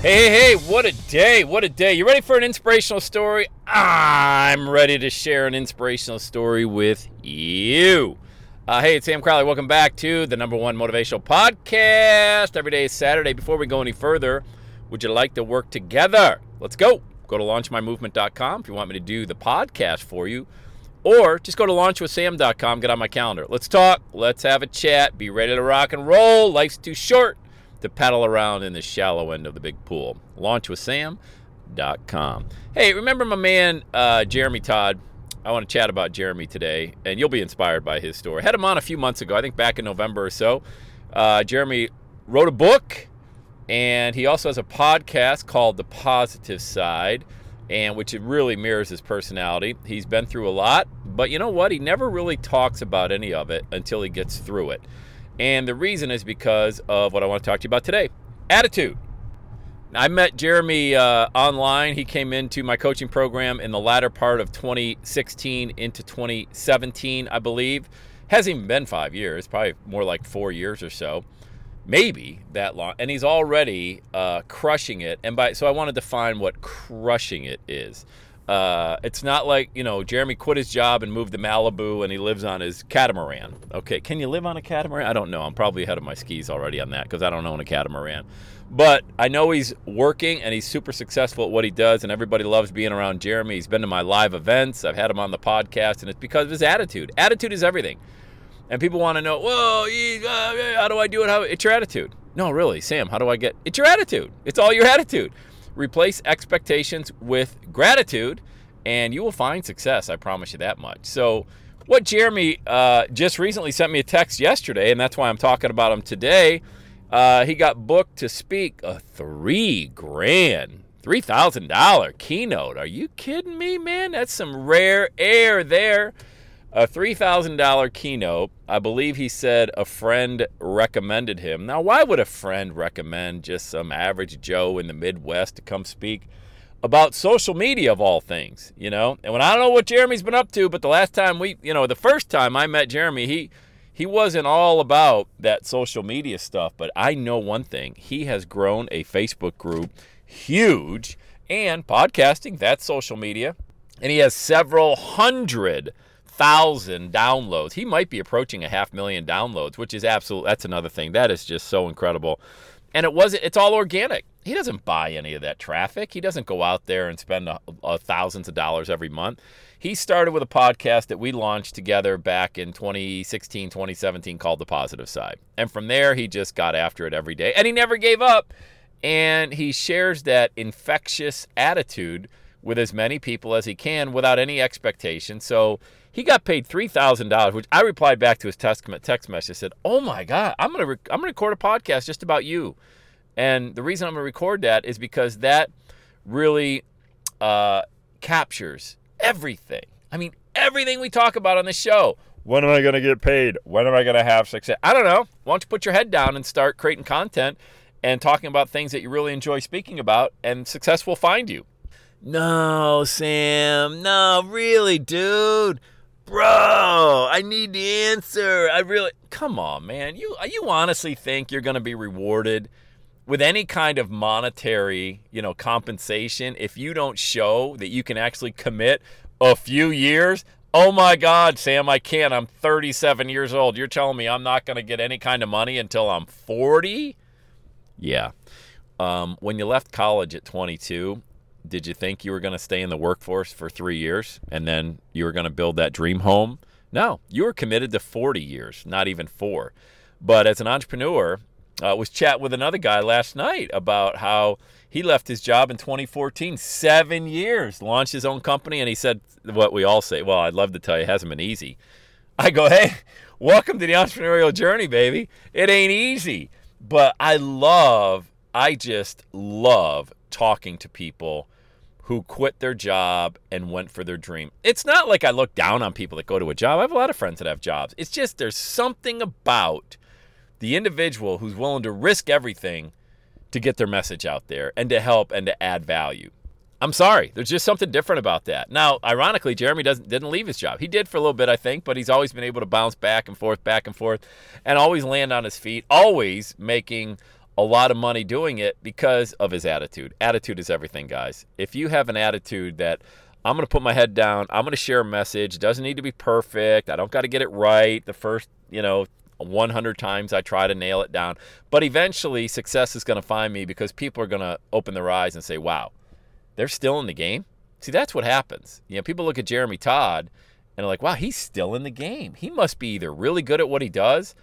Hey, hey, hey, what a day, what a day. You ready for an inspirational story? I'm ready to share an inspirational story with you. Uh, hey, it's Sam Crowley. Welcome back to the number one motivational podcast. Every day is Saturday. Before we go any further, would you like to work together? Let's go. Go to launchmymovement.com if you want me to do the podcast for you. Or just go to launchwithsam.com, get on my calendar. Let's talk, let's have a chat, be ready to rock and roll. Life's too short to paddle around in the shallow end of the big pool. Launchwithsam.com. Hey, remember my man uh, Jeremy Todd? I want to chat about Jeremy today, and you'll be inspired by his story. Had him on a few months ago, I think back in November or so. Uh, Jeremy wrote a book, and he also has a podcast called The Positive Side, and which really mirrors his personality. He's been through a lot, but you know what? He never really talks about any of it until he gets through it. And the reason is because of what I want to talk to you about today attitude. I met Jeremy uh, online. He came into my coaching program in the latter part of 2016 into 2017, I believe. Hasn't even been five years, probably more like four years or so, maybe that long. And he's already uh, crushing it. And by so I want to define what crushing it is. Uh, it's not like you know Jeremy quit his job and moved to Malibu and he lives on his catamaran. Okay, can you live on a catamaran? I don't know. I'm probably ahead of my skis already on that because I don't own a catamaran. But I know he's working and he's super successful at what he does, and everybody loves being around Jeremy. He's been to my live events. I've had him on the podcast, and it's because of his attitude. Attitude is everything. And people want to know, well, uh, how do I do it? How it's your attitude? No, really, Sam. How do I get? It's your attitude. It's all your attitude. Replace expectations with gratitude, and you will find success. I promise you that much. So, what Jeremy uh, just recently sent me a text yesterday, and that's why I'm talking about him today. Uh, he got booked to speak a three grand, three thousand dollar keynote. Are you kidding me, man? That's some rare air there. A $3,000 keynote. I believe he said a friend recommended him. Now, why would a friend recommend just some average Joe in the Midwest to come speak about social media of all things, you know? And when I don't know what Jeremy's been up to, but the last time we, you know, the first time I met Jeremy, he he wasn't all about that social media stuff, but I know one thing. He has grown a Facebook group huge and podcasting, that's social media. And he has several hundred thousand downloads. He might be approaching a half million downloads, which is absolute. That's another thing. That is just so incredible. And it wasn't. It's all organic. He doesn't buy any of that traffic. He doesn't go out there and spend a, a thousands of dollars every month. He started with a podcast that we launched together back in 2016, 2017 called The Positive Side. And from there, he just got after it every day. And he never gave up. And he shares that infectious attitude with as many people as he can without any expectation. So he got paid three thousand dollars, which I replied back to his text text message. I said, "Oh my God, I'm gonna re- I'm gonna record a podcast just about you." And the reason I'm gonna record that is because that really uh, captures everything. I mean, everything we talk about on the show. When am I gonna get paid? When am I gonna have success? I don't know. Why don't you put your head down and start creating content and talking about things that you really enjoy speaking about, and success will find you. No, Sam. No, really, dude bro, I need the answer. I really, come on, man. You you honestly think you're going to be rewarded with any kind of monetary, you know, compensation if you don't show that you can actually commit a few years? Oh my God, Sam, I can't. I'm 37 years old. You're telling me I'm not going to get any kind of money until I'm 40? Yeah. Um, when you left college at 22, did you think you were going to stay in the workforce for three years and then you were going to build that dream home No, you were committed to 40 years, not even four. But as an entrepreneur, uh, was chat with another guy last night about how he left his job in 2014, seven years, launched his own company, and he said what we all say. Well, I'd love to tell you, it hasn't been easy. I go, hey, welcome to the entrepreneurial journey, baby. It ain't easy, but I love, I just love talking to people who quit their job and went for their dream. It's not like I look down on people that go to a job. I have a lot of friends that have jobs. It's just there's something about the individual who's willing to risk everything to get their message out there and to help and to add value. I'm sorry, there's just something different about that. Now, ironically, Jeremy doesn't didn't leave his job. He did for a little bit, I think, but he's always been able to bounce back and forth, back and forth, and always land on his feet, always making a lot of money doing it because of his attitude. Attitude is everything, guys. If you have an attitude that I'm going to put my head down, I'm going to share a message, it doesn't need to be perfect. I don't got to get it right the first, you know, 100 times I try to nail it down. But eventually, success is going to find me because people are going to open their eyes and say, wow, they're still in the game. See, that's what happens. You know, people look at Jeremy Todd and are like, wow, he's still in the game. He must be either really good at what he does,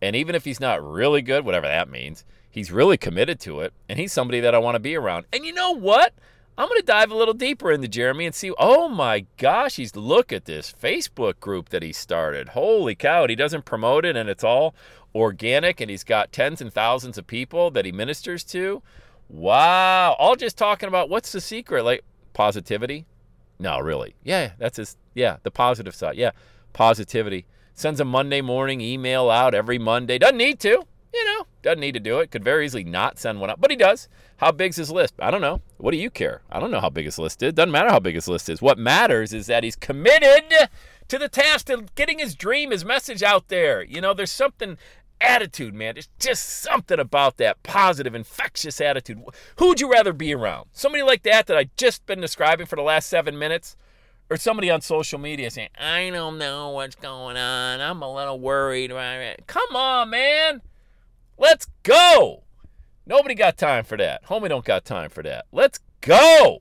and even if he's not really good, whatever that means, he's really committed to it, and he's somebody that I want to be around. And you know what? I'm going to dive a little deeper into Jeremy and see. Oh my gosh, he's look at this Facebook group that he started. Holy cow! he doesn't promote it, and it's all organic, and he's got tens and thousands of people that he ministers to. Wow! All just talking about what's the secret? Like positivity? No, really. Yeah, that's his. Yeah, the positive side. Yeah, positivity. Sends a Monday morning email out every Monday. Doesn't need to. You know, doesn't need to do it. Could very easily not send one up, but he does. How big's his list? I don't know. What do you care? I don't know how big his list is. Doesn't matter how big his list is. What matters is that he's committed to the task of getting his dream, his message out there. You know, there's something attitude, man. There's just something about that positive, infectious attitude. Who would you rather be around? Somebody like that that I just been describing for the last seven minutes? Or somebody on social media saying, I don't know what's going on. I'm a little worried about it. Come on, man. Let's go. Nobody got time for that. Homie don't got time for that. Let's go.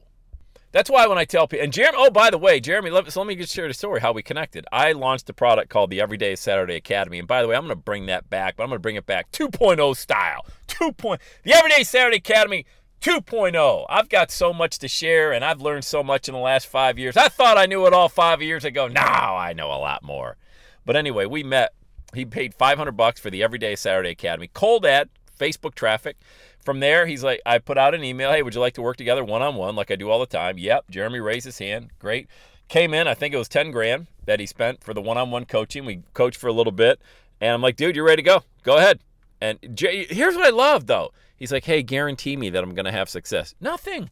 That's why when I tell people, and Jeremy, oh, by the way, Jeremy, let, so let me just share the story how we connected. I launched a product called the Everyday Saturday Academy. And by the way, I'm going to bring that back, but I'm going to bring it back 2.0 style. 2. Point, the Everyday Saturday Academy 2.0. I've got so much to share, and I've learned so much in the last five years. I thought I knew it all five years ago. Now I know a lot more. But anyway, we met he paid 500 bucks for the Everyday Saturday Academy. Cold ad, Facebook traffic. From there, he's like, I put out an email. Hey, would you like to work together one on one, like I do all the time? Yep. Jeremy raised his hand. Great. Came in. I think it was 10 grand that he spent for the one on one coaching. We coached for a little bit, and I'm like, dude, you're ready to go. Go ahead. And here's what I love though. He's like, hey, guarantee me that I'm going to have success. Nothing.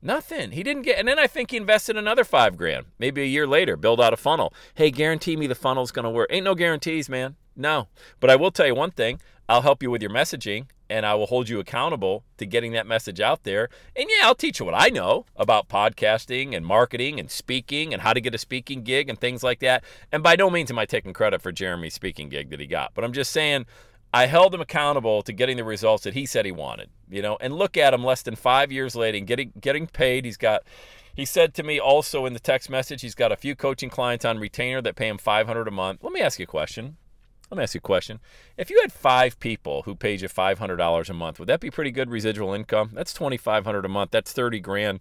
Nothing. He didn't get, and then I think he invested another five grand, maybe a year later, build out a funnel. Hey, guarantee me the funnel's going to work. Ain't no guarantees, man. No. But I will tell you one thing I'll help you with your messaging and I will hold you accountable to getting that message out there. And yeah, I'll teach you what I know about podcasting and marketing and speaking and how to get a speaking gig and things like that. And by no means am I taking credit for Jeremy's speaking gig that he got, but I'm just saying I held him accountable to getting the results that he said he wanted, you know. And look at him less than 5 years later and getting getting paid. He's got he said to me also in the text message he's got a few coaching clients on retainer that pay him 500 a month. Let me ask you a question. Let me ask you a question. If you had 5 people who paid you $500 a month, would that be pretty good residual income? That's 2500 a month. That's 30 grand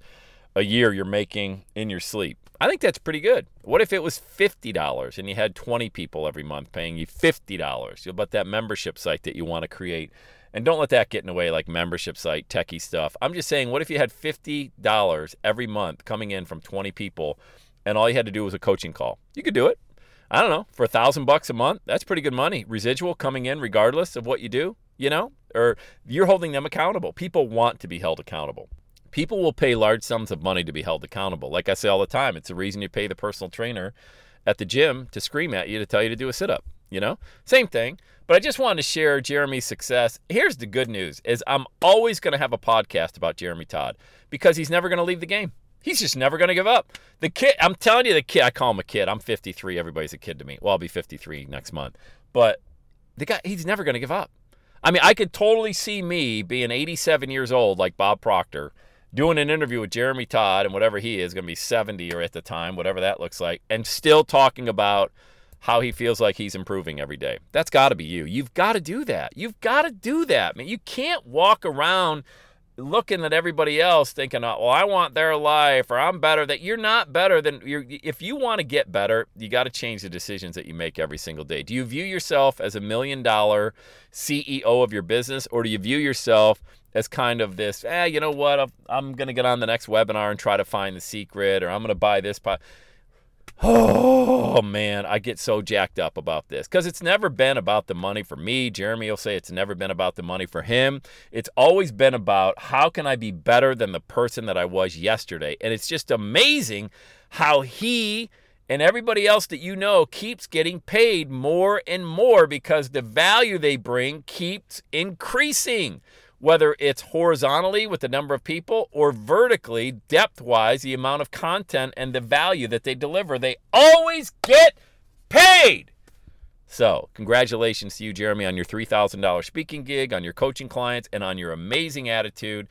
a year you're making in your sleep. I think that's pretty good. What if it was $50 and you had 20 people every month paying you $50? You'll bet that membership site that you want to create. And don't let that get in the way like membership site, techie stuff. I'm just saying, what if you had $50 every month coming in from 20 people and all you had to do was a coaching call? You could do it. I don't know, for a thousand bucks a month, that's pretty good money. Residual coming in regardless of what you do, you know, or you're holding them accountable. People want to be held accountable. People will pay large sums of money to be held accountable. Like I say all the time, it's the reason you pay the personal trainer at the gym to scream at you to tell you to do a sit up, you know? Same thing. But I just wanted to share Jeremy's success. Here's the good news is I'm always going to have a podcast about Jeremy Todd because he's never going to leave the game. He's just never going to give up. The kid, I'm telling you, the kid, I call him a kid. I'm 53. Everybody's a kid to me. Well, I'll be 53 next month. But the guy, he's never going to give up. I mean, I could totally see me being 87 years old like Bob Proctor doing an interview with Jeremy Todd and whatever he is going to be 70 or at the time, whatever that looks like, and still talking about how he feels like he's improving every day. That's got to be you. You've got to do that. You've got to do that. I mean, you can't walk around looking at everybody else thinking, oh, well, I want their life or I'm better. That you're not better than you're. If you want to get better, you got to change the decisions that you make every single day. Do you view yourself as a million dollar CEO of your business, or do you view yourself as kind of this? Eh, you know what? I'm going to get on the next webinar and try to find the secret, or I'm going to buy this. Pot. Oh man, I get so jacked up about this because it's never been about the money for me. Jeremy will say it's never been about the money for him. It's always been about how can I be better than the person that I was yesterday. And it's just amazing how he and everybody else that you know keeps getting paid more and more because the value they bring keeps increasing whether it's horizontally with the number of people or vertically, depth wise, the amount of content and the value that they deliver. They always get paid. So, congratulations to you, Jeremy, on your $3,000 speaking gig, on your coaching clients, and on your amazing attitude.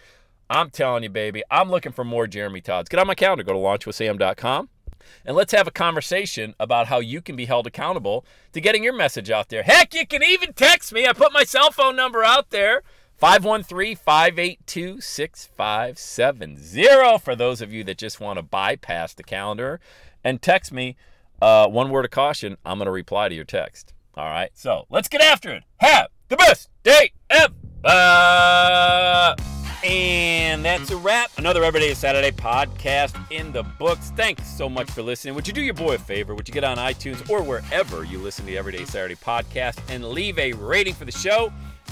I'm telling you, baby, I'm looking for more Jeremy Todds. Get on my calendar, go to launchwithsam.com, and let's have a conversation about how you can be held accountable to getting your message out there. Heck, you can even text me. I put my cell phone number out there. 513 582 6570 for those of you that just want to bypass the calendar and text me uh, one word of caution. I'm going to reply to your text. All right, so let's get after it. Have the best day ever. And that's a wrap. Another Everyday Saturday podcast in the books. Thanks so much for listening. Would you do your boy a favor? Would you get on iTunes or wherever you listen to Everyday Saturday podcast and leave a rating for the show?